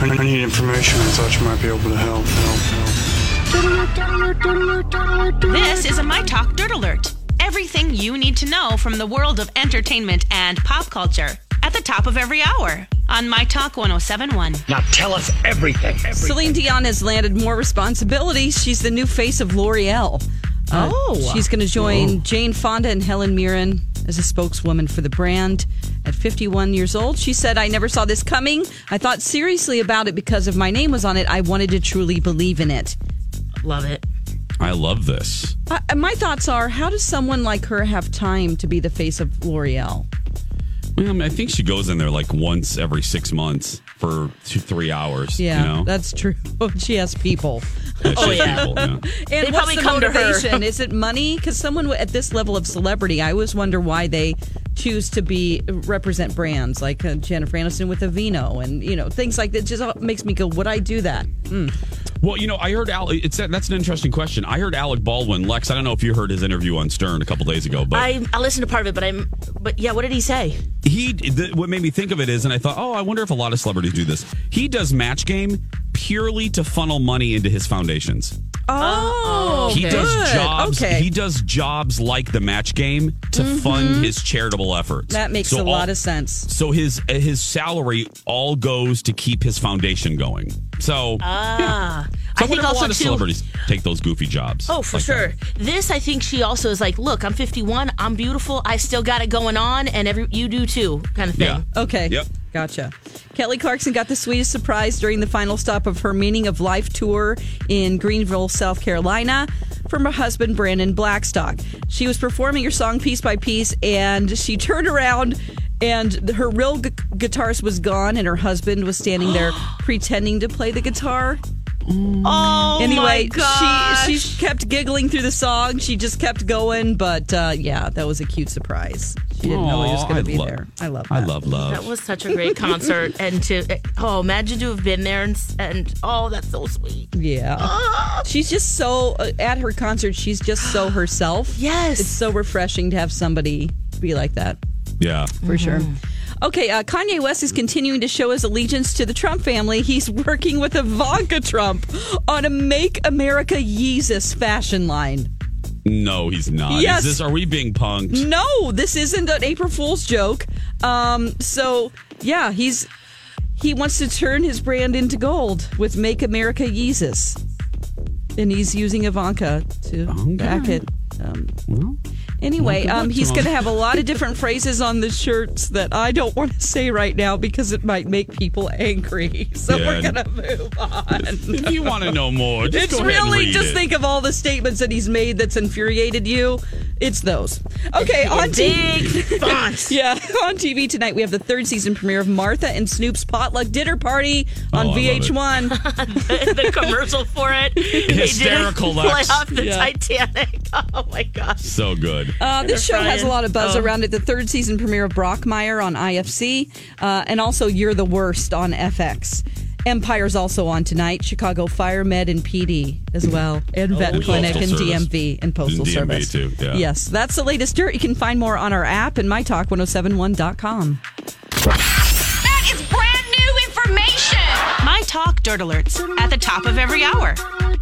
I need information. I thought you might be able to help. Help. Help. This is a My Talk Dirt Alert. Everything you need to know from the world of entertainment and pop culture at the top of every hour on My Talk 1071. Now tell us everything. everything. Celine Dion has landed more responsibilities. She's the new face of L'Oreal. Uh, Oh. She's going to join Jane Fonda and Helen Mirren as a spokeswoman for the brand. At 51 years old, she said, I never saw this coming. I thought seriously about it because if my name was on it, I wanted to truly believe in it. Love it. I love this. Uh, my thoughts are how does someone like her have time to be the face of L'Oreal? Well, I, mean, I think she goes in there like once every six months for two, three hours. Yeah, you know? that's true. She has people. Yeah, she Oh, has yeah. people, yeah. And They what's probably the come to her. motivation? Is it money? Because someone at this level of celebrity, I always wonder why they choose to be represent brands like uh, Jennifer Aniston with Aveeno and you know things like that. Just uh, makes me go, would I do that? Well, you know, I heard Al. It's that's an interesting question. I heard Alec Baldwin, Lex. I don't know if you heard his interview on Stern a couple days ago, but I I listened to part of it, but I'm but yeah, what did he say? he. The, what made me think of it is, and I thought, oh, I wonder if a lot of celebrities do this. He does Match Game purely to funnel money into his foundations. Oh, He good. does jobs. Okay, He does jobs like the Match Game to fund his charitable efforts. that makes So a lot of sense. So his his salary all goes to keep his foundation going. So Ah, So I wonder think if a also too. celebrities take those goofy jobs. Oh, for like sure. that. This, I think she also is like, look, I'm 51, I'm beautiful, I still got it going on, and every you do too, kind of thing. Yeah. Okay. Yep. Gotcha. Kelly Clarkson got the sweetest surprise during the final stop of her Meaning of Life tour in Greenville, South Carolina, from her husband, Brandon Blackstock. She was performing her song piece by piece, and she turned around. And her real gu- guitarist was gone, and her husband was standing there pretending to play the guitar. Oh Anyway, my gosh. she she kept giggling through the song. She just kept going, but uh, yeah, that was a cute surprise. She didn't know he was Aw, going I to be love- there. I love. I love love. that was such a great concert, and to oh, imagine to have been there and and oh, that's so sweet. Yeah. She's just so, uh, at her concert, she's just so herself. Yes. It's so refreshing to have somebody be like that, yeah. for sure. Okay, uh, Kanye West is continuing to show his allegiance to the Trump family. He's working with Ivanka Trump on a Make America Yeezus fashion line. No, he's not. Yes. Is this are we being punked? No, this isn't an April Fool's joke. Um, so yeah, he's he wants to turn his brand into gold with Make America Yeezus, and he's using Ivanka to back it. Um, Well, anyway, Well, um, he's going to have a lot of different phrases on the shirts that I don't want to say right now because it might make people angry. So Yeah. we're going to move on. if you want to know more, just It's go ahead and really just it. think of all the statements that he's made that's infuriated you. It's those. Okay, on TV. Fonts. Yeah, on TV tonight we have the third season premiere of Martha and Snoop's potluck dinner party on Oh, I love it. VH1. the commercial for it. Hysterical, They did Lex. play off the Yeah. Titanic. Oh my gosh. So good. Uh, this show has a lot of buzz Oh. around it. The third season premiere of Brockmire on IFC, uh, and also You're the Worst on FX. Empire's also on tonight. Chicago Fire Med and PD as well, and oh, Vet and Clinic Postal and Service. DMV and Postal And DMV Service too, yeah. Yes, that's the latest dirt. You can find more on our app and mytalk1071.com. That is brand new information. My Talk Dirt Alerts at the top of every hour.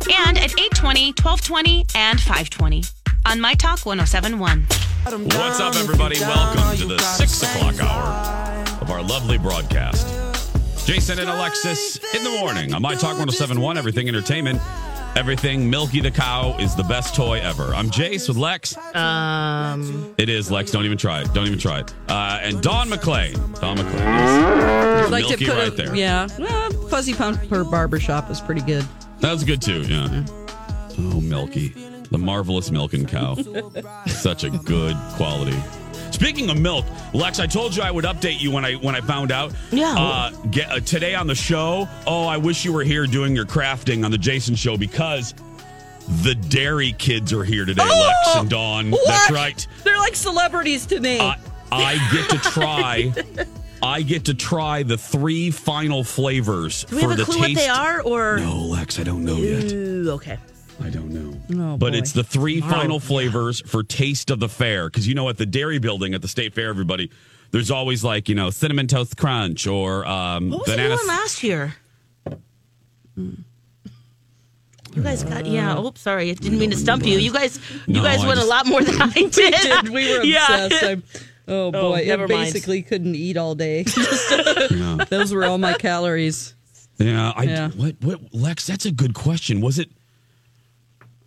And at 820, 1220, and 520 on My Talk 1071. What's up, everybody? Welcome to the six o'clock hour of our lovely broadcast. Jason and Alexis in the morning on My Talk 1071, Everything Entertainment. Everything Milky the Cow is the best toy ever. I'm Jace with Lex. Um, It is Lex. Don't even try it. Don't even try it. Uh, and Dawn McClain. Dawn McClain. is Like to Milky put right a- there. Yeah. Well, Fuzzy Pumper Barbershop is pretty good. That was good too. Yeah. Oh, Milky, the marvelous milking cow. Such a good quality. Speaking of milk, Lex, I told you I would update you when I when I found out. Yeah. Uh, get, uh, today on the show. Oh, I wish you were here doing your crafting on the Jason Show because the dairy kids are here today. Lex and Dawn. That's right. They're like celebrities to me. I, I get to try. I get to try the three final flavors do we for have a the clue taste. what they are? Or No, Lex, I don't know yet. Okay. I don't know. Oh, but boy. it's the three Tomorrow, final flavors for Taste of the Fair. Because you know, at the Dairy Building at the State Fair, everybody, there's always like, you know, Cinnamon Toast Crunch or um, What was the banana. one last year? You guys got yeah. Oh, sorry, I didn't mean to stump you. You guys, you No, guys I went just- a lot more than I did. did. We were Yeah. obsessed. I'm- oh boy, never I mind. basically couldn't eat all day. yeah. Those were all my calories. Yeah, I, Yeah. What, what, Lex, that's a good question. Was it,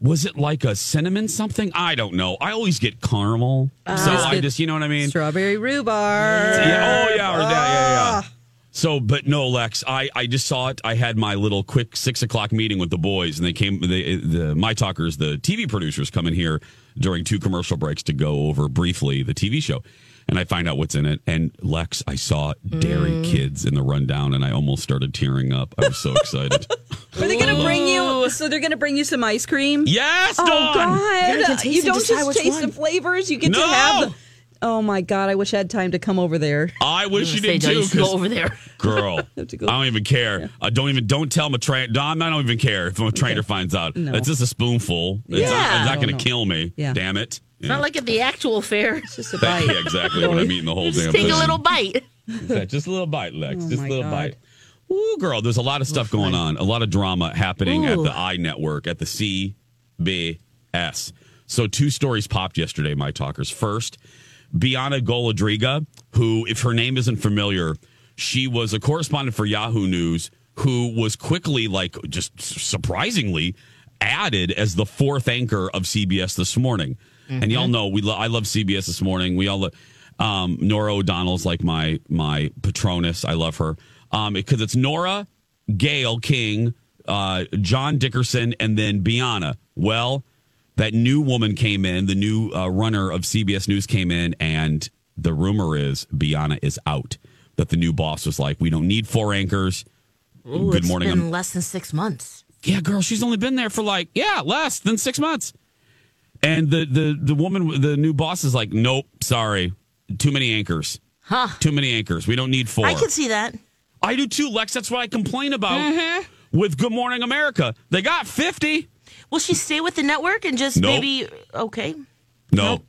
was it like a cinnamon something? I don't know. I always get caramel. Uh, so I just, you know what I mean? Strawberry rhubarb. Yeah. Oh yeah. Or that. Yeah. Yeah. Ah. So, but no, Lex. I I just saw it. I had my little quick six o'clock meeting with the boys, and they came. They, the my talkers, the TV producers, come in here during two commercial breaks to go over briefly the TV show, and I find out what's in it. And Lex, I saw Dairy mm. Kids in the rundown, and I almost started tearing up. I was so excited. Are they going to bring you? So they're going to bring you some ice cream. yes, Oh Dawn! gotta God! You don't decide just which taste the flavors. You get No! to have. The, oh my God! I wish I had time to come over there. I wish you Say, did Joe, too. you should over there. Girl, I to go. don't even care. I uh, don't even don't tell my trainer. Dom, I don't even care if my trainer finds out. No. It's just a spoonful. It's not, Yeah. it's not going to kill me. Yeah. Damn it. It's not like at the actual fair. It's just a bite. yeah, exactly what I'm eating the whole Just damn take thing. a little bite. Yeah, just a little bite, Lex. Oh just a my little God. bite. Ooh, girl, there's a lot of stuff going on. A lot of drama happening at Ooh. the Eye Network, at the CBS. So two stories popped yesterday, my talkers. First, Bianna Golodryga, who, if her name isn't familiar, she was a correspondent for Yahoo News who was quickly, like, just surprisingly added as the fourth anchor of CBS this morning. And y'all know we lo- I love CBS this morning. We all lo- um, Norah O'Donnell's like my my patronus. I love her um, because it's Norah, Gayle King, uh, John Dickerson, and then Bianna. Well, that new woman came in, the new uh, runner of CBS News came in, and the rumor is Bianna is out. That the new boss was like, we don't need four anchors. Ooh, Good morning. Been I'm- less than six months. yeah, girl, she's only been there for like yeah, less than six months. And the the the woman, the new boss is like, nope, sorry, too many anchors. Huh. Too many anchors. We don't need four. I can see that. I do too, Lex. That's what I complain about Mm-hmm. with Good Morning America. They got fifty. Will she stay with the network and just Nope. maybe okay? No. Nope.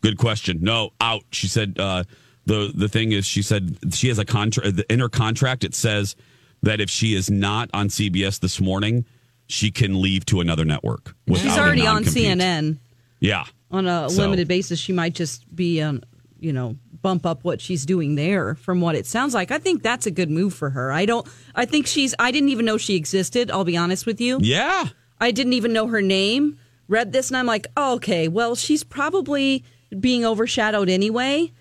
Good question. No, out. She said uh, the the thing is she said she has a contract in her contract it says that if she is not on CBS this morning, she can leave to another network. She's already on. CNN Yeah. on a So- limited basis. She might just be on, you know, bump up what she's doing there. From what it sounds like, I think that's a good move for her. I don't. I think she's. I didn't even know she existed. I'll be honest with you. Yeah. I didn't even know her name. Read this and I'm like, oh, okay, well, she's probably being overshadowed anyway.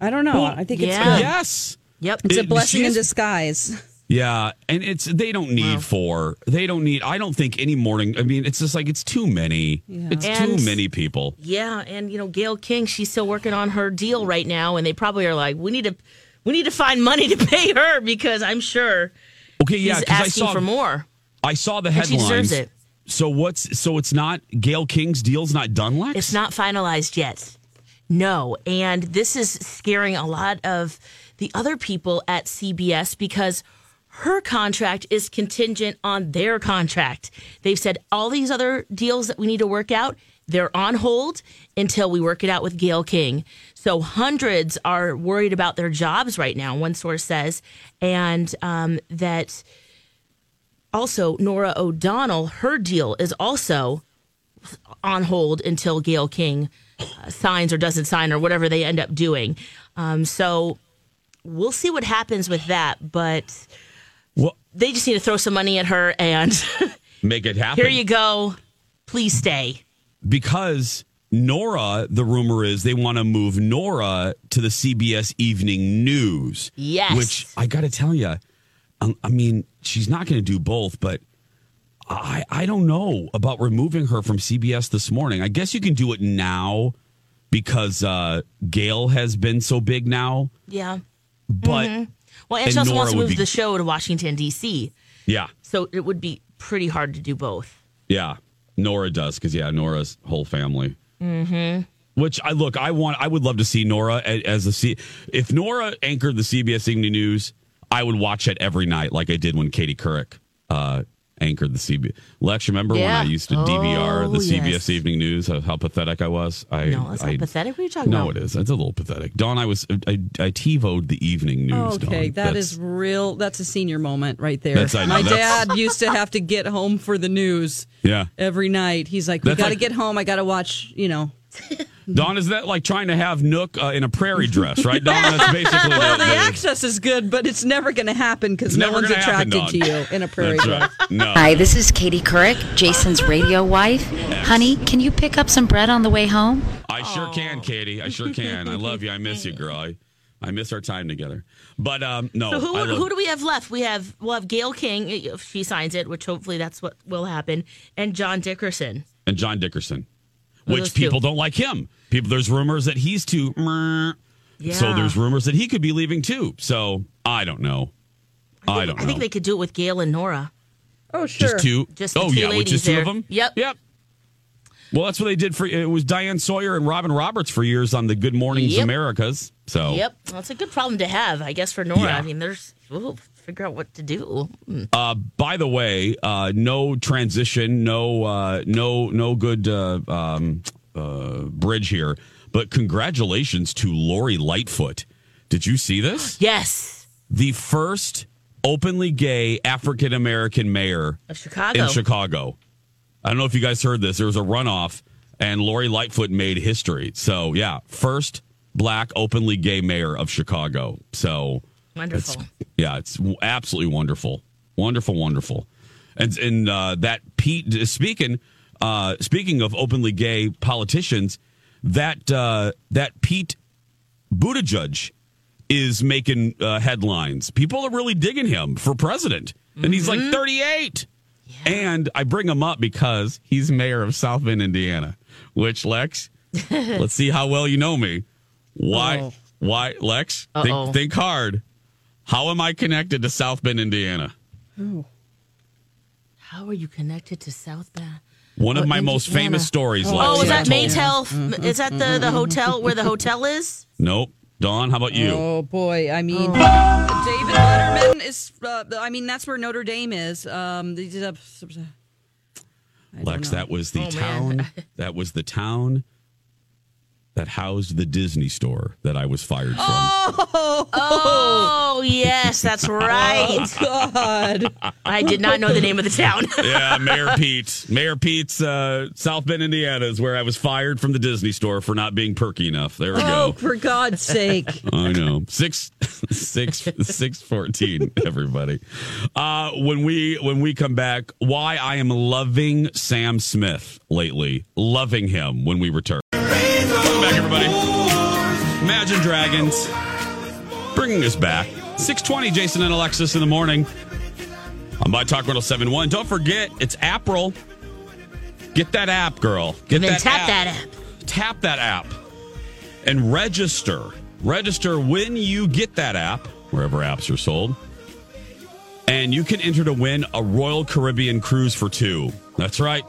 I don't know. I think it's yeah. good. Yes. Yep. It's a blessing she in disguise. Yeah, and it's they don't need four. They don't need. I don't think any morning. I mean, it's just like it's too many. It's And- too many people. Yeah, and you know, Gayle King, she's still working on her deal right now, and they probably are like, we need to, we need to find money to pay her because I'm sure Okay, yeah, he's because I asking saw for more. I saw the And she headlines. deserves it. So what's so it's not Gayle King's deal's not done, Lex? It's not finalized yet. No, and this is scaring a lot of the other people at CBS because her contract is contingent on their contract. They've said all these other deals that we need to work out, they're on hold until we work it out with Gayle King. So hundreds are worried about their jobs right now, one source says, and um, that also Norah O'Donnell, her deal is also on hold until Gayle King uh, signs or doesn't sign or whatever they end up doing. Um, so we'll see what happens with that. But Well, they just need to throw some money at her and make it happen. here you go. Please stay. because Norah, the rumor is they want to move Norah to the CBS Evening News. Yes. Which I got to tell you, I mean, she's not going to do both, but I I don't know about removing her from CBS this morning. I guess you can do it now because uh, Gayle has been so big now, Yeah. but Well, and And she also Norah wants to move be- the show to Washington D.C. yeah, So it would be pretty hard to do both. Yeah, Norah does because yeah, Norah's whole family. Mm-hmm. Which I look, I want, I would love to see Norah as a C. If Norah anchored the CBS Evening News, I would watch it every night, like I did when Katie Couric uh, anchored the CBS. Lex, remember when I used to DVR the Oh, CBS yes. Evening News? How, how pathetic I was. I, No, that's not pathetic. What are you talking No, about? it is. It's a little pathetic. Dawn, I was, I, I TiVoed the Evening News. Okay, Dawn. that That's- is real. That's a senior moment right there. That's- know, My that's- dad used to have to get home for the news yeah. every night. He's like, "We got to like- get home. I got to watch." You know, Dawn, is that like trying to have Nook uh, in a prairie dress, right? Dawn, that's basically well, the, the the- access is good, but it's never going to happen because no one's gonna happen, attracted to you in a prairie That's dress. right. No. Hi, this is Katie Couric, Jason's radio wife. Honey, can you pick up some bread on the way home? I sure can, Katie. I sure can. I love you. I miss you, girl. I, I miss our time together. But um, no, So who love, who do we have left? We have we'll have Gayle King if she signs it, which hopefully that's what will happen, and John Dickerson. and John Dickerson, Well, which those two. people don't like him. People, there's rumors that he's too. Yeah. So there's rumors that he could be leaving too. So I don't know. I don't know. I think they could do it with Gayle and Norah. Oh, sure. just two. Just the oh two yeah, with ladies just two there. of them. Yep. Yep. Well, that's what they did for. It was Diane Sawyer and Robin Roberts for years on the Good Mornings Yep. Americas. So Yep, well, it's a good problem to have, I guess, for Norah. Yeah. I mean, there's we'll figure out what to do. Uh, by the way, uh, no transition, no, uh, no, no good uh, um, uh, bridge here. But congratulations to Lori Lightfoot. Did you see this? Yes, The first openly gay African American mayor of Chicago. in Chicago. I don't know if you guys heard this. There was a runoff, and Lori Lightfoot made history. So yeah, first black openly gay mayor of Chicago. So Wonderful. it's, yeah, it's absolutely wonderful, wonderful, wonderful. And and uh, that Pete speaking uh, speaking of openly gay politicians, that uh, that Pete Buttigieg is making uh, headlines. People are really digging him for president, and he's like 38. And I bring him up because he's mayor of South Bend, Indiana. Which Lex, let's see how well you know me. Why? Oh. Why, Lex? Uh-oh. Think, think hard. How am I connected to South Bend, Indiana? How are you connected to South Bend? One of Oh, my most famous stories. Lex, Oh, is that told you. Maytel? Is that the, the hotel where the hotel is? Nope. Dawn, how about you? Oh boy, I mean, David Letterman is. Uh, I mean, that's where Notre Dame is. Um, these, uh, I don't Lex, know. that was the Oh, town. That was the town that housed the Disney store that I was fired from. Oh, oh yes, that's right. God. I did not know the name of the town. yeah, Mayor Pete. Mayor Pete's uh, South Bend, Indiana is where I was fired from the Disney store for not being perky enough. There we Oh, go. Oh, for God's sake. I know. Six six six fourteen, everybody. Uh when we when we come back, why I am loving Sam Smith lately. Loving him when we return. Back, everybody. Imagine Dragons. Bringing us back. 620, Jason and Alexis in the morning. On My Talk 1071. Don't forget, it's April. Get that app, girl. Get And then that tap app that app. tap that app and register. Register when you get that app, wherever apps are sold. And you can enter to win a Royal Caribbean cruise for two. That's right.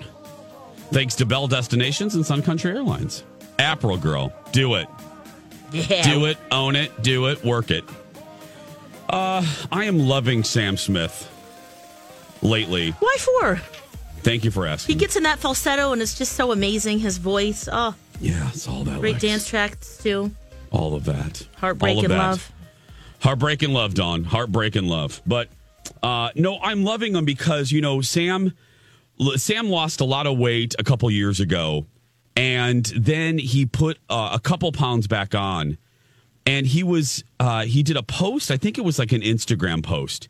Thanks to Bell Destinations and Sun Country Airlines. April girl, do it. Yeah. Do it, own it, do it, work it. Uh, I am loving Sam Smith lately. Why for? Thank you for asking. He gets in that falsetto and it's just so amazing. His voice. Oh, yeah, it's all that. great Lex. dance tracks too. All of that. Heartbreak All and that. love. Heartbreak and love, Dawn. Heartbreak and love. But uh, no, I'm loving him because you know Sam. Sam lost a lot of weight a couple years ago, and then he put uh, a couple pounds back on. and he was uh, he did a post. I think it was like an Instagram post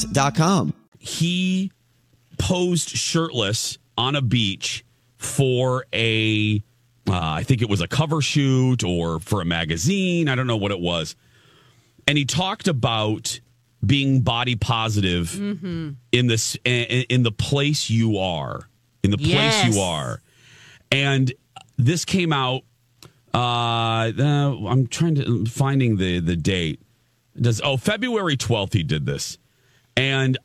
UAPpodcast.com. he posed shirtless on a beach for a uh, I think it was a cover shoot or for a magazine. I don't know what it was. And he talked about being body positive in this in, in the place you are, in the place Yes. you are. And this came out uh, uh I'm trying to finding the the date. Does oh February 12th he did this. And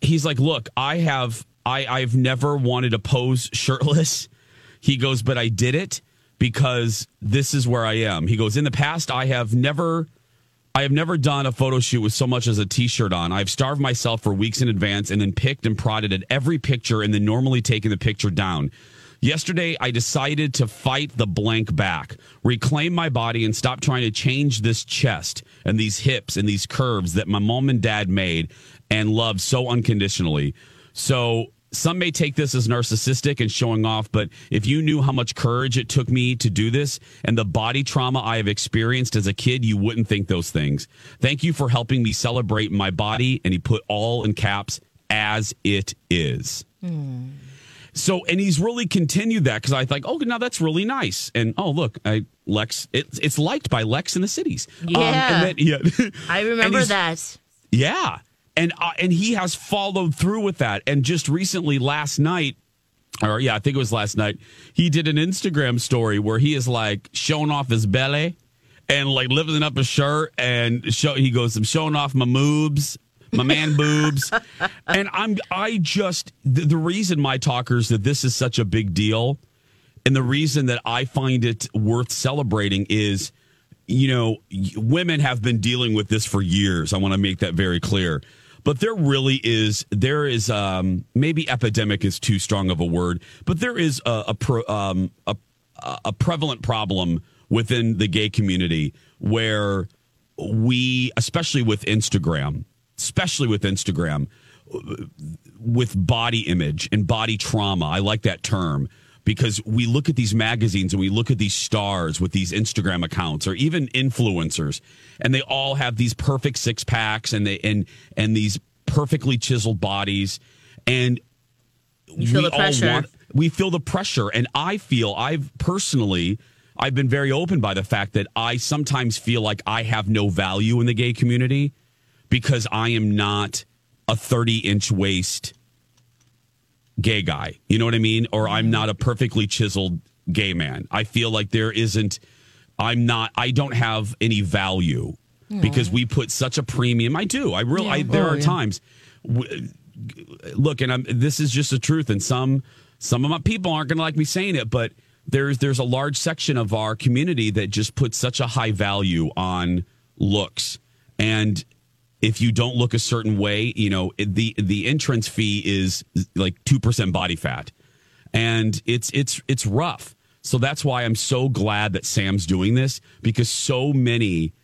he's like, "Look, I have I I've never wanted to pose shirtless." He goes, "But I did it because this is where I am." He goes, "In the past, I have never I have never done a photo shoot with so much as a t-shirt on. I've starved myself for weeks in advance and then picked and prodded at every picture and then normally taken the picture down. Yesterday, I decided to fight the blank back, reclaim my body, and stop trying to change this chest and these hips and these curves that my mom and dad made and loved so unconditionally. So, some may take this as narcissistic and showing off, but if you knew how much courage it took me to do this and the body trauma I have experienced as a kid, you wouldn't think those things. Thank you for helping me celebrate my body. And he put all in caps as it is. Hmm. So, and he's really continued that because I think, oh, now that's really nice. And oh, look, I Lex, it's it's liked by Lex in the cities. Um, Yeah. and then, yeah. I remember that. Yeah, and uh, and he has followed through with that. And just recently, last night, or yeah, I think it was last night, he did an Instagram story where he is like showing off his belly and like lifting up his shirt and show. He goes, "I'm showing off my moobs." My man boobs, and I'm. I just the, the reason my talkers that this is such a big deal, and the reason that I find it worth celebrating is you know, women have been dealing with this for years. I want to make that very clear. But there really is, there is, um, maybe epidemic is too strong of a word, but there is a, a, pro, um, a, a prevalent problem within the gay community where we, especially with Instagram, especially with Instagram, with body image and body trauma. I like that term because we look at these magazines and we look at these stars with these Instagram accounts or even influencers and they all have these perfect six packs and they and and these perfectly chiseled bodies and feel the pressure. we feel the pressure and I feel I've personally I've been very open by the fact that I sometimes feel like I have no value in the gay community because I am not a 30 inch waist gay guy. You know what I mean? Or I'm not a perfectly chiseled gay man. I feel like there isn't, I'm not, I don't have any value because we put such a premium. I do. I really, I, there Oh, are yeah. times. w- Look, and I'm, this is just the truth. And some, some of my people aren't going to like me saying it, but there's, there's a large section of our community that just puts such a high value on looks. And if you don't look a certain way, you know it- the the entrance fee is like two percent body fat, and it's it's it's rough. So that's why I'm so glad that Sam's doing this because so many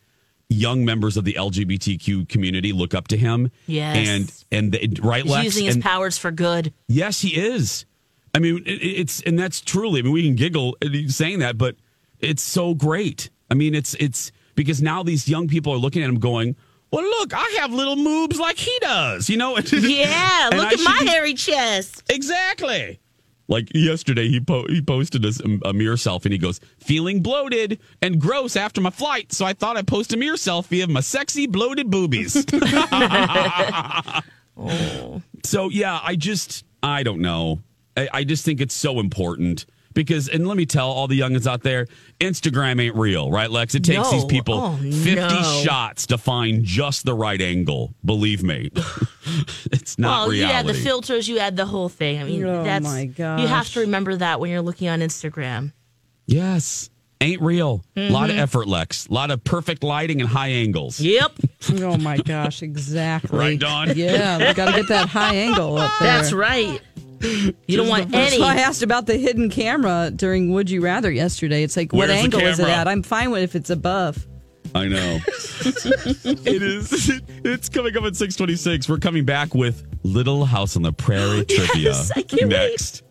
young members of the LGBTQ community look up to him. Yes. and and they, right, He's Lex? using his And- powers for good. Yes, he is. I mean, it, it's and that's truly. I mean, we can giggle saying that, but it's so great. I mean, it's it's because now these young people are looking at him going, "Well, look, I have little moobs like he does," you know? Yeah, look I at my hairy chest. Exactly. Like yesterday, he po- he posted a, a mirror selfie and he goes, "Feeling bloated and gross after my flight, so I thought I'd post a mirror selfie of my sexy bloated boobies." Oh. So yeah, I just I don't know. I, I just think it's so important because, and let me tell all the youngins out there, Instagram ain't real, right, Lex? It takes No. these people oh, fifty no. shots to find just the right angle. Believe me, it's not well, you add the filters, you add the whole thing. I mean, Oh, that's my you have to remember that when you're looking on Instagram. yes, ain't real. A lot of effort, Lex. A lot of perfect lighting and high angles. Yep. Oh my gosh, exactly. Right, Dawn? Yeah, we got to get that high angle up there. That's right. You don't want any. why I asked about the hidden camera during Would You Rather yesterday. It's like, what Where's the angle is it at? I'm fine with if it's above. I know. it is. It's coming up at six twenty six. We're coming back with Little House on the Prairie trivia I can't wait. next.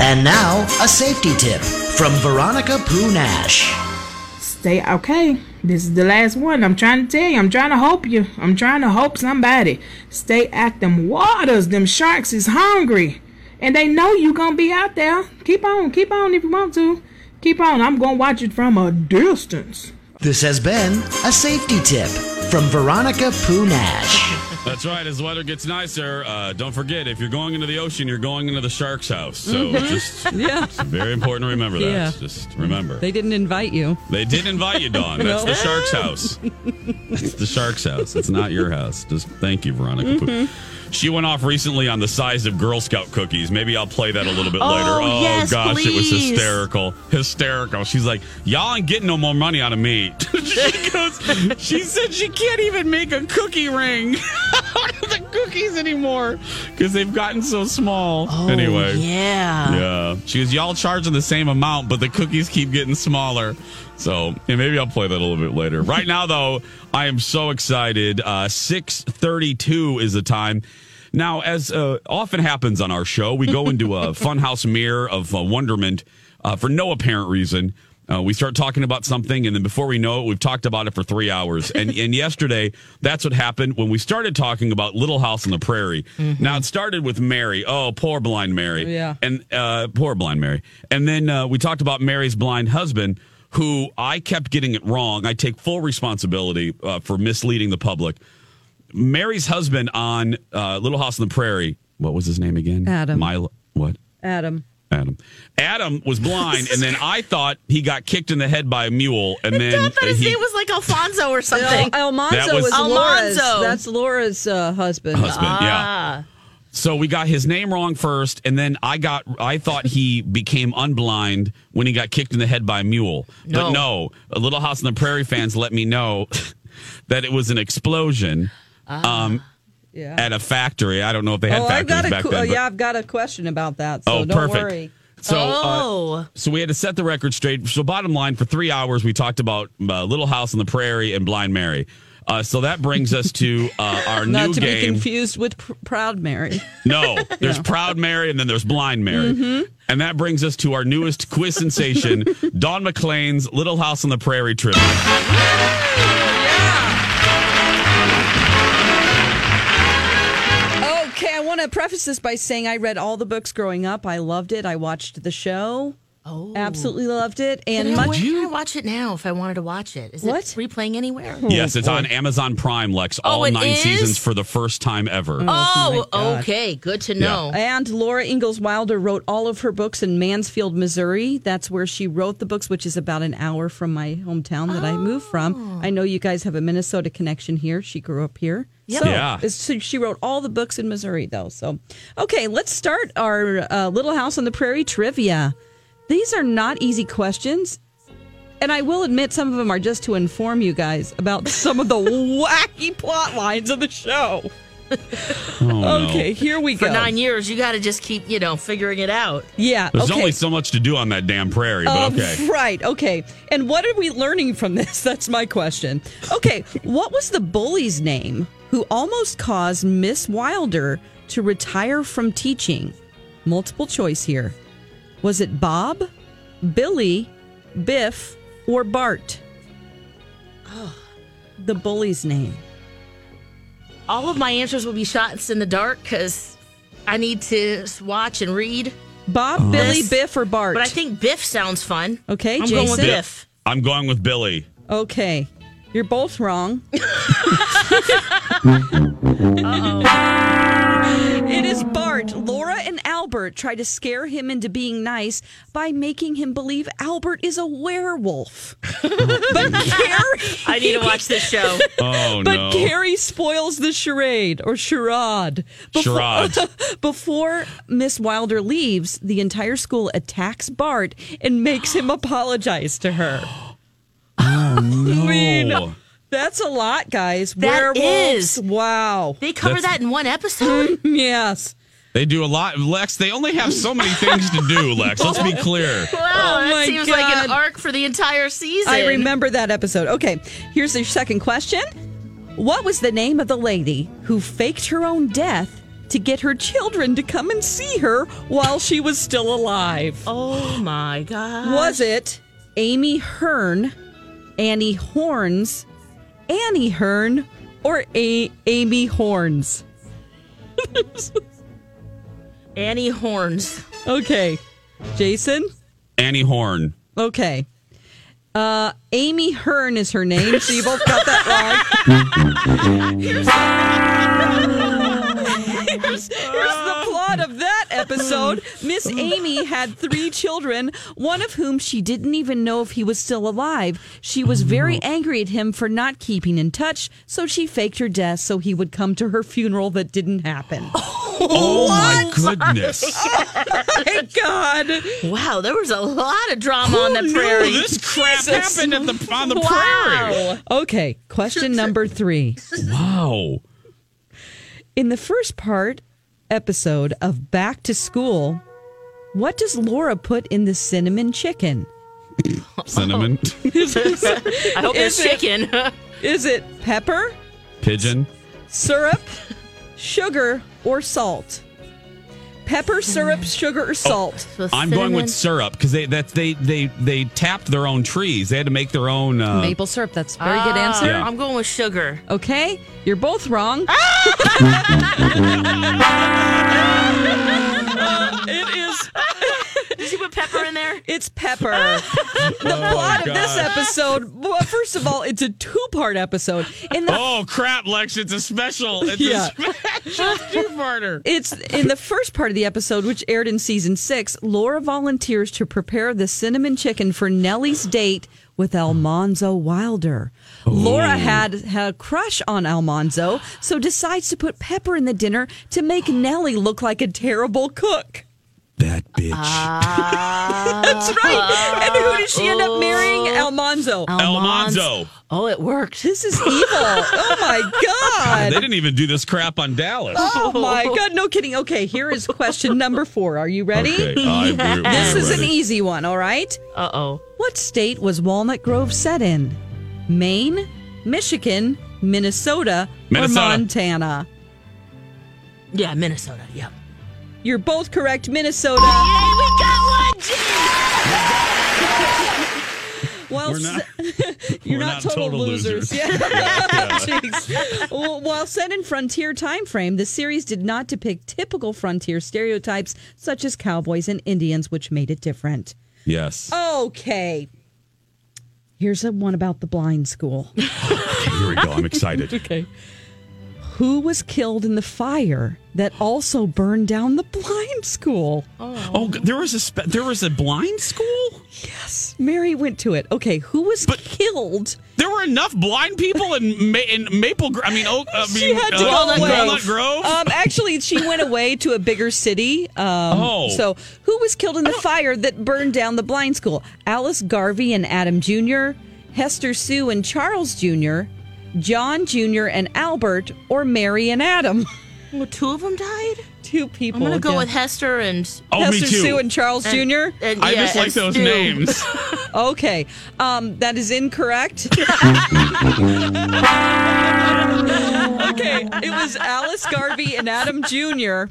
And now, a safety tip from Veronica Poo Nash. Stay okay. This is the last one. I'm trying to tell you. I'm trying to hope you. I'm trying to hope somebody. Stay at them waters. Them sharks is hungry. And they know you gonna be out there. Keep on, keep on if you want to. Keep on. I'm gonna watch it from a distance. This has been a safety tip from Veronica Poo Nash. That's right. As the weather gets nicer, uh, don't forget if you're going into the ocean, you're going into the shark's house. So just Yeah. it's very important to remember that. Yeah. Just remember. They didn't invite you. They did invite you, Dawn. That's No. the shark's house. It's the shark's house. It's not your house. Just thank you, Veronica. Mm-hmm. She went off recently on the size of Girl Scout cookies. Maybe I'll play that a little bit Oh, later. Oh yes, gosh, it was hysterical. Hysterical. She's like, Y'all ain't getting no more money out of me. she goes, she said she can't even make a cookie ring out of the cookies anymore because they've gotten so small. Oh, anyway. Yeah. Yeah. She goes, y'all charging the same amount, but the cookies keep getting smaller. So yeah, maybe I'll play that a little bit later. Right now, though, I am so excited. Uh, 632 is the time. Now, as uh, often happens on our show, we go into a funhouse mirror of uh, wonderment uh, for no apparent reason. Uh, we start talking about something, and then before we know it, we've talked about it for three hours. And, and yesterday, that's what happened when we started talking about Little House on the Prairie. Now, it started with Mary. Oh, poor blind Mary. Yeah. And uh, poor blind Mary. And then uh, we talked about Mary's blind husband, who I kept getting it wrong. I take full responsibility uh, for misleading the public. Mary's husband on uh, Little House on the Prairie. What was his name again? Adam. Milo. What? Adam. Adam. Adam was blind, and then I thought he got kicked in the head by a mule, and then I thought his he, name was like Alfonso or something. El- Almanzo That was- was, Laura's. Almanzo. That's Laura's uh, husband. husband. Yeah. Ah. So we got his name wrong first, and then I got I thought he became unblind when he got kicked in the head by a mule. But No. no, a Little House on the Prairie fans let me know that it was an explosion um, Yeah. at a factory. I don't know if they had oh, I've factories got back qu- then. uh, but- yeah, I've got a question about that. So oh, don't perfect. worry. So, uh, Oh. so we had to set the record straight. So, bottom line, for three hours, we talked about uh, Little House on the Prairie and Blind Mary. Uh, so that brings us to uh, our Not new to be confused with Pr- Proud Mary. No, there's Proud Mary and then there's Blind Mary. Mm-hmm. And that brings us to our newest quiz sensation, Dawn McClain's Little House on the Prairie trivia. Okay, I want to preface this by saying I read all the books growing up. I loved it. I watched the show. Oh. Absolutely loved it. And Can I, much. where can I watch it now if I wanted to watch it? Is What? it replaying anywhere? yes, it's on Amazon Prime, Lex. Oh, All it nine is? seasons for the first time ever. Oh, my God. okay. Good to know. And Laura Ingalls Wilder wrote all of her books in Mansfield, Missouri. That's where she wrote the books, which is about an hour from my hometown that I moved from. I know you guys have a Minnesota connection here. She grew up here. Yep. So, Yeah. it's- so she wrote all the books in Missouri, though. So, okay, let's start our uh, Little House on the Prairie trivia. These are not easy questions. And I will admit, some of them are just to inform you guys about some of the wacky plot lines of the show. Oh, no. Okay, here we go. For nine years, you got to just keep, you know, figuring it out. Yeah. There's okay. only so much to do on that damn prairie, but Um, okay. Right. Okay. And what are we learning from this? That's my question. Okay. what was the bully's name who almost caused Miss Wilder to retire from teaching? Multiple choice here. Was it Bob, Billy, Biff, or Bart? Oh. The bully's name. All of my answers will be shots in the dark because I need to watch and read. Bob, uh-huh. Billy, Biff, or Bart? But I think Biff sounds fun. Okay, I'm going with Biff. I'm going with Billy. Okay. You're both wrong. It is Bart. Laura and Albert try to scare him into being nice by making him believe Albert is a werewolf. but Carrie, I need to watch this show. Oh but no. Carrie spoils the charade or charade. Charade. Before Miss Wilder leaves, the entire school attacks Bart and makes him apologize to her. oh no. mean, That's a lot, guys. That Werewolves. is. Wow. They cover That's- that in one episode. yes. They do a lot. Lex, they only have so many things to do, Lex. Let's be clear. Wow, Oh that my seems like an arc for the entire season. I remember that episode. Okay, here's your second question. What was the name of the lady who faked her own death to get her children to come and see her while she was still alive? Oh my god. Was it Amy Hearn, Annie Horns, Annie Hearn, or A- Amy Horns? Annie Horns? Okay, Jason? Annie Horn. Okay. Uh, Amy Hearn is her name, so you both got that wrong. here's, here's the plot of that episode. Miss Amy had three children, one of whom she didn't even know if he was still alive. She was very angry at him for not keeping in touch, so she faked her death so he would come to her funeral that didn't happen. Oh my goodness. Oh My God. Wow, there was a lot of drama on the Who knew prairie. this crap Jesus. happened at the, on the Wow. Okay, question number three. Wow. In the first part episode of Back to School, what does Laura put in the cinnamon chicken? Cinnamon. I hope it's Is it- chicken. Is it pepper, Pigeon. syrup, sugar, or salt? Pepper, syrup, sugar, or salt? So I'm going with syrup because they that they they they tapped their own trees. They had to make their own. Uh, Maple syrup. That's a very good Ah, answer. Yeah. I'm going with sugar. Okay, you're both wrong. Did you put pepper in there? It's pepper. Oh the plot of this episode. Well, first of all, it's a two-part episode. In the Oh crap, Lex! It's a special. It's Yeah. a special two-parter. It's in the first part of the episode, which aired in season six. Laura volunteers to prepare the cinnamon chicken for Nellie's date with Almanzo Wilder. Laura had, had a crush on Almanzo, so decides to put pepper in the dinner to make Nellie look like a terrible cook. That bitch. That's right. And who does she end up marrying? Almanzo. Almanzo. Oh, it worked. This is evil. Oh my god. They didn't even do this crap on Dallas. Oh my god. No kidding. Okay, here is question number four. Are you ready? Okay, I- we're- This we're is an easy one, all right? Uh oh. What state was Walnut Grove set in? Maine, Michigan, Minnesota, Minnesota. or Montana? Yeah, Minnesota. Yep. You're both correct, Minnesota. Yay, we got one. Well, We're not- s- you're we're not, not total, total losers. losers. Yeah. Jeez. Well, while set in frontier time frame, the series did not depict typical frontier stereotypes such as cowboys and Indians, which made it different. Yes. Okay. Here's a one about the blind school. Here we go. I'm excited. Okay. Who was killed in the fire that also burned down the blind school? Oh, there was a spe- there was a blind school. Yes. Mary went to it. Okay, who was killed? There were enough blind people in Ma- in Maple. Gro- I mean, Oak. I mean, She had to uh, go away. Walnut Grove. Um, actually, she went away to a bigger city. Um, Oh. So, who was killed in the fire that burned down the blind school? Alice Garvey and Adam Jr., Hester Sue and Charles Jr., John Jr. and Albert, or Mary and Adam? Well, two of them died. Two people. I'm gonna go again. with Hester and. oh, Hester. Sue and Charles and- Jr. and- I yeah, just like those Stu. names. Okay, um, that is incorrect. okay, it was Alice Garvey and Adam Jr.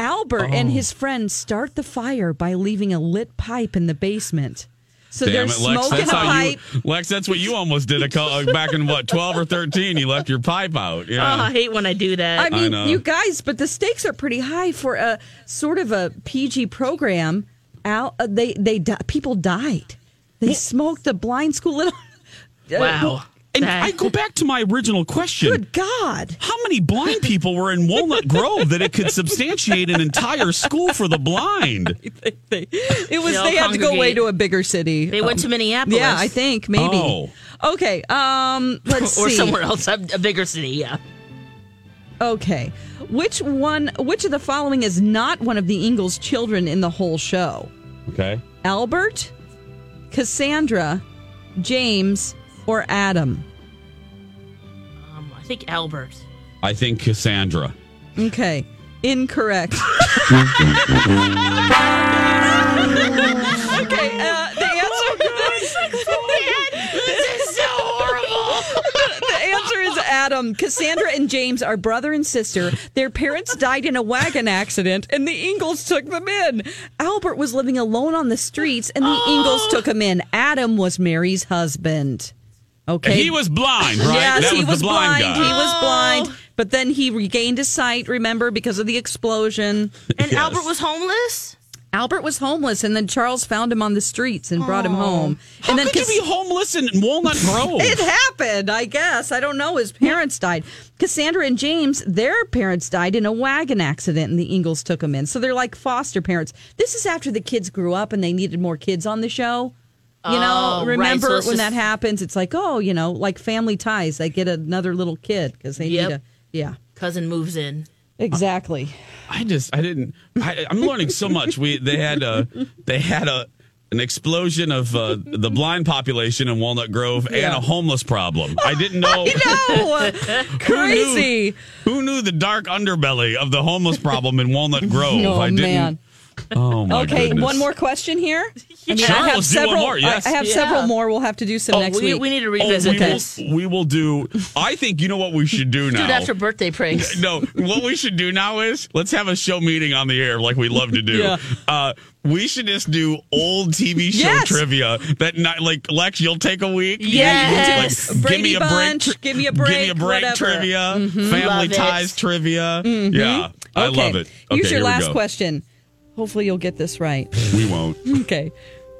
Albert and his friends start the fire by leaving a lit pipe in the basement. So Damn they're it, Lex. smoking That's a how pipe. you, Lex. That's what you almost did a co- uh, back in what twelve or thirteen. You left your pipe out. Oh, I hate when I do that. I mean, know. you guys, but the stakes are pretty high for a sort of a PG program. Al, uh, they they di- people died. They smoked the blind school. Little, Wow. And I go back to my original question. Good God. How many blind people were in Walnut Grove that it could substantiate an entire school for the blind? It was They they had to go away to a bigger city. They went to Minneapolis. Yeah, I think maybe. Oh. Okay. Um. Let's or see. somewhere else, a, a bigger city. Yeah. Okay. Which one? Which of the following is not one of the Ingalls children in the whole show? Okay. Albert, Cassandra, James, or Adam? I think Albert. I think Cassandra. Okay. Incorrect. okay. Uh, the answer. this is so horrible. the answer is Adam. Cassandra and James are brother and sister. Their parents died in a wagon accident, and the Ingalls took them in. Albert was living alone on the streets, and the Ingalls took him in. Adam was Mary's husband. Okay. He was blind, right? Yes, that he was, was the blind, blind. guy. He was blind, but then he regained his sight. Remember, because of the explosion. And Yes. Albert was homeless. Albert was homeless, and then Charles found him on the streets and brought him oh. home. How and then could you be homeless in Walnut Grove? It happened, I guess. I don't know. His parents died. Cassandra and James, their parents died in a wagon accident, and the Ingalls took them in. So they're like foster parents. This is after the kids grew up and they needed more kids on the show. You know, Oh, right. remember So when just- that happens? It's like, oh, you know, like family ties. They get another little kid because they Yep. need a. Yeah, Cousin moves in. exactly. I just I didn't. I, I'm learning so much. We they had a they had a an explosion of uh, the blind population in Walnut Grove and a homeless problem. I didn't know. No, Who crazy. knew, who knew the dark underbelly of the homeless problem in Walnut Grove? Oh, I didn't. man. Oh my Okay, goodness. one more question here. I mean, Sure, I have let's do one several. more, yes. I I have Yeah. several more. We'll have to do some Oh, next we, week. we need to Oh, revisit we, this. will, we will do. I think you know what we should do now. Do it after birthday pranks. no, what we should do now is let's have a show meeting on the air like we love to do. Yeah. Uh, we should just do old TV show Yes. trivia that night. Like Lex, you'll take a week. Yes. Like, give me a Brady break. Bunch, give me a break. Give me break, a break. whatever. Trivia, Mhm. family Love it. ties trivia. Yeah, I Okay. love it. Okay, Here's your here last question. Hopefully, you'll get this right. We won't. Okay.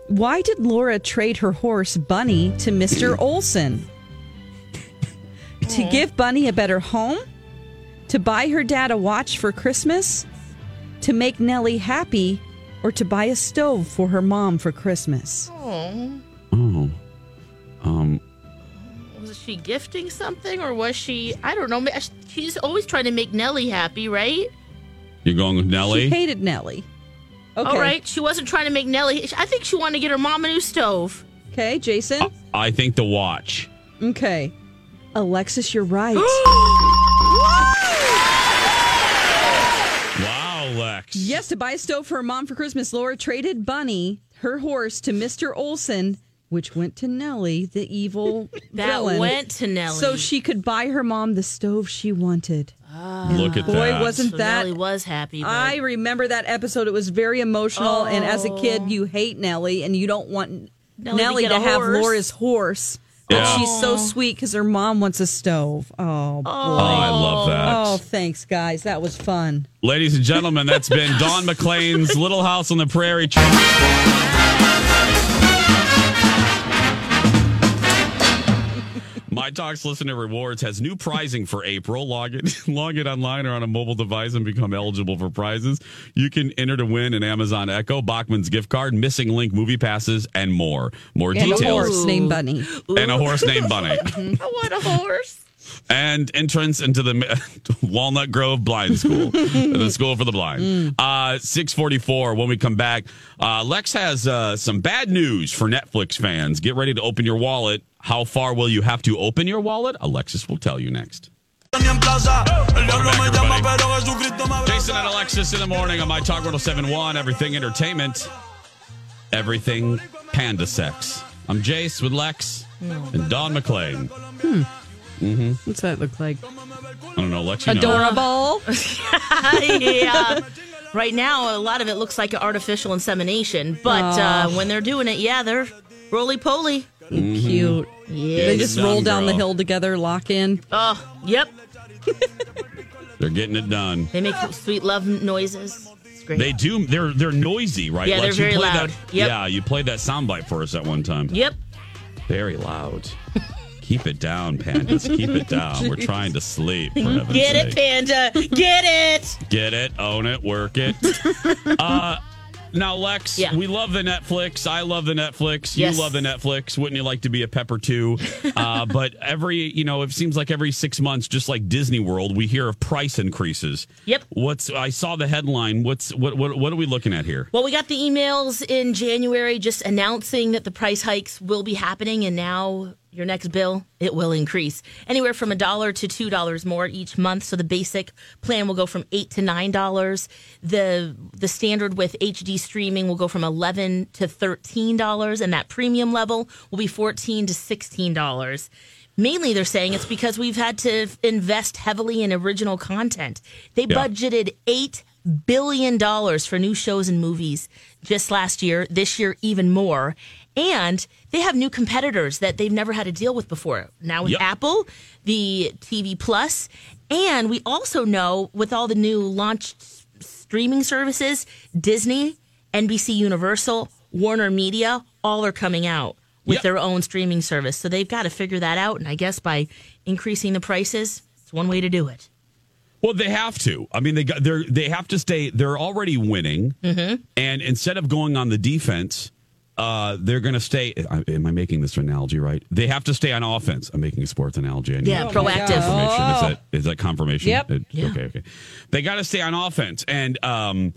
Why did Laura trade her horse Bunny to Mr. Olson? to give Bunny a better home? To buy her dad a watch for Christmas? To make Nellie happy? Or to buy a stove for her mom for Christmas? Oh. Oh, um, Was she gifting something or was she? I don't know. She's always trying to make Nellie happy, right? you're going with Nellie? She Nellie. hated Nellie. Okay. All right. She wasn't trying to make Nellie. I think she wanted to get her mom a new stove. Okay, Jason. Uh, I think the watch. Okay. Alexis, you're right. Wow, Lex. Yes, to buy a stove for her mom for Christmas, Laura traded Bunny, her horse, to Mr. Olson, which went to Nellie, the evil That villain. went to Nellie. So she could buy her mom the stove she wanted. Look at that. Boy, that. wasn't So that. Nellie was happy. But I remember that episode. It was very emotional. And as a Oh. kid, you hate Nellie and you don't want Nellie Nellie, to to, have horse. Laura's horse. Yeah. And she's so sweet because her mom wants a stove. Oh, boy. Oh, oh, I love that. Oh, thanks, guys. That was fun. Ladies and gentlemen, that's been Dawn McClain's Little House on the Prairie. My Talks Listener Rewards has new pricing for April. Log it, log it online or on a mobile device and become eligible for prizes. You can enter to win an Amazon Echo, Bachman's gift card, Missing Link movie passes, and more. More And a details. horse named Bunny. And a horse named Bunny. I want a horse. and entrance into the Walnut Grove Blind School, the school for the blind. Uh, Six forty four. When we come back, uh, Lex has uh, some bad news for Netflix fans. Get ready to open your wallet. How far will you have to open your wallet? Alexis will tell you next. Back. Jason and Alexis in the morning on my Talk 1071, Everything Entertainment, Everything Panda Sex. I'm Jace with Lex and Dawn McClain. What's that look like? I don't know, Lex. You know. Adorable. yeah. Right now, a lot of it looks like artificial insemination, but uh, when they're doing it, yeah, they're roly poly. Cute. Yeah. They just Done, roll down the hill together, lock in. Oh, yep. They're getting it done. They make sweet love noises. It's great. They do. They're they're noisy, right? Yeah, they're You very played loud. That, Yep. Yeah, you played that soundbite for us at one time. Yep. Very loud. Keep it down, pandas. Keep it down. We're trying to sleep. For heaven's Get it, sake. Panda. Get it. Get it, own it, work it. uh, now, Lex, Yeah. we love the Netflix. I love the Netflix. Yes. You love the Netflix. Wouldn't you like to be a pepper too? Uh, but every, you know, it seems like every six months, just like Disney World, we hear of price increases. Yep. What's I saw the headline. What's what what what are we looking at here? Well, we got the emails in January just announcing that the price hikes will be happening, and now your next bill it will increase anywhere from a dollar to two dollars more each month. So the basic plan will go from eight to nine dollars. The the standard with HD streaming will go from eleven to thirteen dollars, and that premium level will be fourteen to sixteen dollars. Mainly, they're saying it's because we've had to invest heavily in original content. They Yeah. budgeted eight billion dollars for new shows and movies just last year. This year, even more. And they have new competitors that they've never had to deal with before. Now with Yep. Apple, the TV Plus, and we also know with all the new launched streaming services, Disney, NBC Universal, Warner Media, all are coming out with Yep. their own streaming service. So they've got to figure that out. And I guess by increasing the prices, it's one way to do it. Well, they have to. I mean, they got they're they have to stay. They're already winning, Mm-hmm. and instead of going on the defense, uh, they're going to stay. Am I making this analogy right? They have to stay on offense. I'm making a sports analogy. I Yeah, proactive. Confirmation. Is Oh. that is that confirmation? Yep. It- Yeah. Okay. Okay. They got to stay on offense, and um,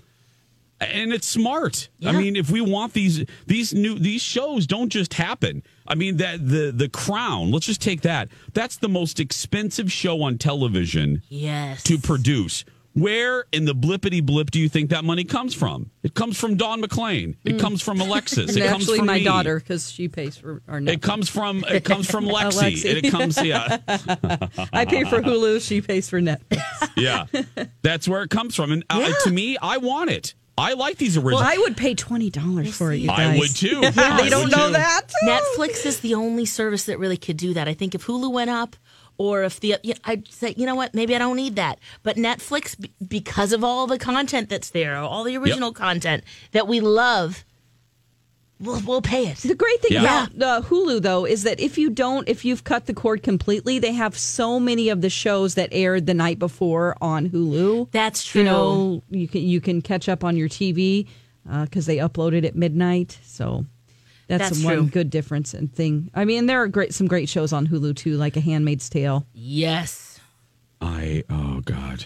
and it's smart. I mean, if we want these these new these shows don't just happen. I mean that the the Crown. Let's just take that. That's the most expensive show on television Yes. to produce. Where in the blippity blip do you think that money comes from? It comes from Dawn McClain. It comes from Alexis. It comes actually, from my me. daughter, because she pays for our Netflix. It comes from it comes from Lexi. Alexi. It comes yeah I pay for Hulu. She pays for Netflix. yeah. That's where it comes from. And uh, to me, I want it. I like these original. Well, I would pay twenty dollars for it. You guys. I would too. Yeah, I they don't know too. that. Netflix is the only service that really could do that. I think if Hulu went up, or if the yeah, I'd say, you know what, maybe I don't need that. But Netflix, because of all the content that's there, all the original content that we love, we'll, we'll pay it. The great thing Yeah. about uh, Hulu, though, is that if you don't, if you've cut the cord completely, they have so many of the shows that aired the night before on Hulu. That's true. You know, you can you can catch up on your TV because they uploaded at midnight. So that's, That's one true. good difference and thing. I mean, there are great some great shows on Hulu too, like A Handmaid's Tale. Yes. I oh god,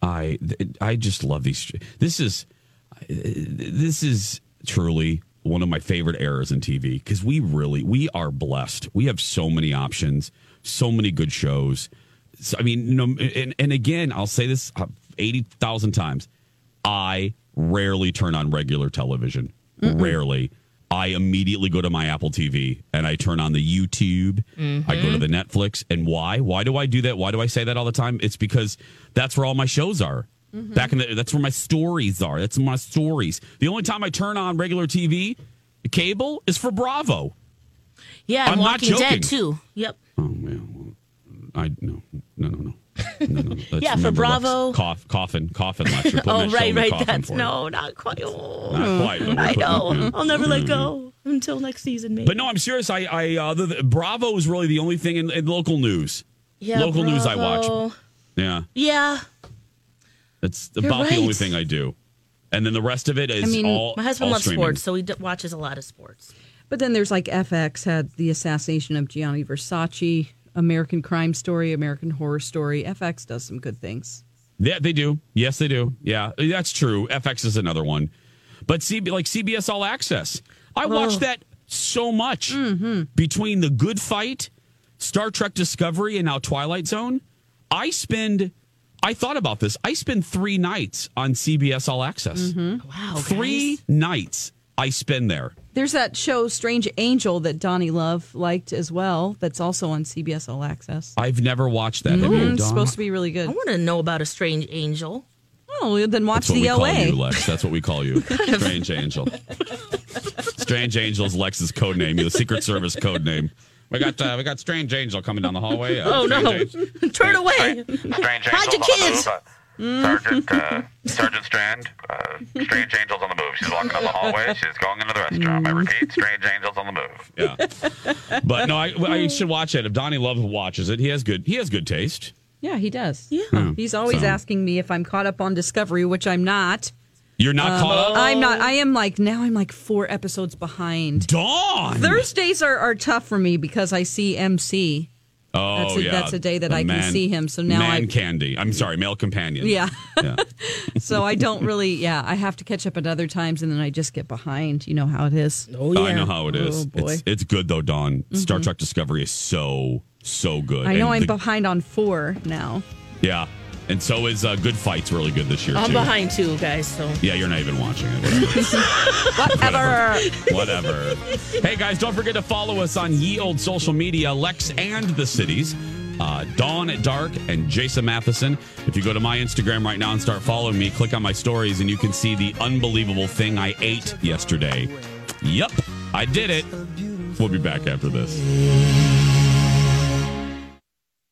I I just love these. This is this is truly one of my favorite eras in TV because we really we are blessed. We have so many options, so many good shows. So, I mean, no, and and again, I'll say this uh, eighty thousand times. I rarely turn on regular television. Rarely. I immediately go to my Apple TV and I turn on the YouTube. I go to mm-hmm. the Netflix. And why? Why do I do that? Why do I say that all the time? It's because that's where all my shows are. Mm-hmm. Back in the, that's where my stories are. That's my stories. The only time I turn on regular TV, cable, is for Bravo. Yeah, I'm not Walking Dead joking. too. Yep. Oh man, I no no no no. No, no. Yeah, for remember Lex- Bravo. cough, coffin, coffin lecture. Put Oh, that show right, right. That's no, not quite. Oh, Not quite. I putting- know. yeah. I'll never let go until next season, maybe. But no, I'm serious. I, I uh, the, the, Bravo is really the only thing in, in local news. yeah, local news I watch. Yeah, Yeah, that's You're about the only thing I do. And then the rest of it is I mean, all. my husband all loves streaming. sports, so he d- watches a lot of sports. But then there's like FX had the assassination of Gianni Versace, American Crime Story, American Horror Story. FX does some good things. Yeah, they do. Yes, they do. Yeah, that's true. FX is another one, but CB like CBS All Access. I oh. watch that so much mm-hmm. between the Good Fight, Star Trek Discovery, and now Twilight Zone. I spend. I thought about this. I spend three nights on CBS All Access. Mm-hmm. Wow, Three guys. nights I spend there. There's that show Strange Angel that Donnie Love liked as well. That's also on CBS All Access. I've never watched that. Have you, it's supposed to be really good. I want to know about a strange angel. Oh, then watch That's what the we OA. call you, Lex. That's what we call you. Strange Angel. Strange Angel is Lex's code name, the Secret Service code name. We got uh, we got Strange Angel coming down the hallway. Uh, Oh Strange no! Angel. Turn away! Strange Hide your angels on kids. Aruba. Sergeant uh, Sergeant Strand, uh, Strange Angels on the move. She's walking down the hallway. She's going into the restaurant. I repeat, Strange Angels on the move. Yeah, but no, I, I should watch it. If Donnie Love watches it, he has good. He has good taste. Yeah, he does. Yeah. He's always So- asking me if I'm caught up on Discovery, which I'm not. You're not Um, caught up. I'm not. I am like now. I'm like four episodes behind. Dawn. Thursdays are, are tough for me because I see MC. Oh That's a- yeah, that's a day that The I can see him, so now man I- candy. I'm sorry, male companion. Yeah. yeah. So I don't really. Yeah, I have to catch up at other times, and then I just get behind. You know how it is. Oh yeah. I know how it is. Oh, boy. Mm-hmm. It's it's good though, Dawn. Star Trek Discovery is so so good. I know And I'm the- behind on four now. Yeah, and so is uh, Good Fights really good this year I'm too. behind too, guys. So Yeah, you're not even watching it. Whatever. Whatever. Hey guys, don't forget to follow us on ye old social media, Lex and the cities. Uh, Dawn at Dark and Jason Matheson. If you go to my Instagram right now and start following me, click on my stories and you can see the unbelievable thing I ate yesterday. Yep, I did it. We'll be back after this.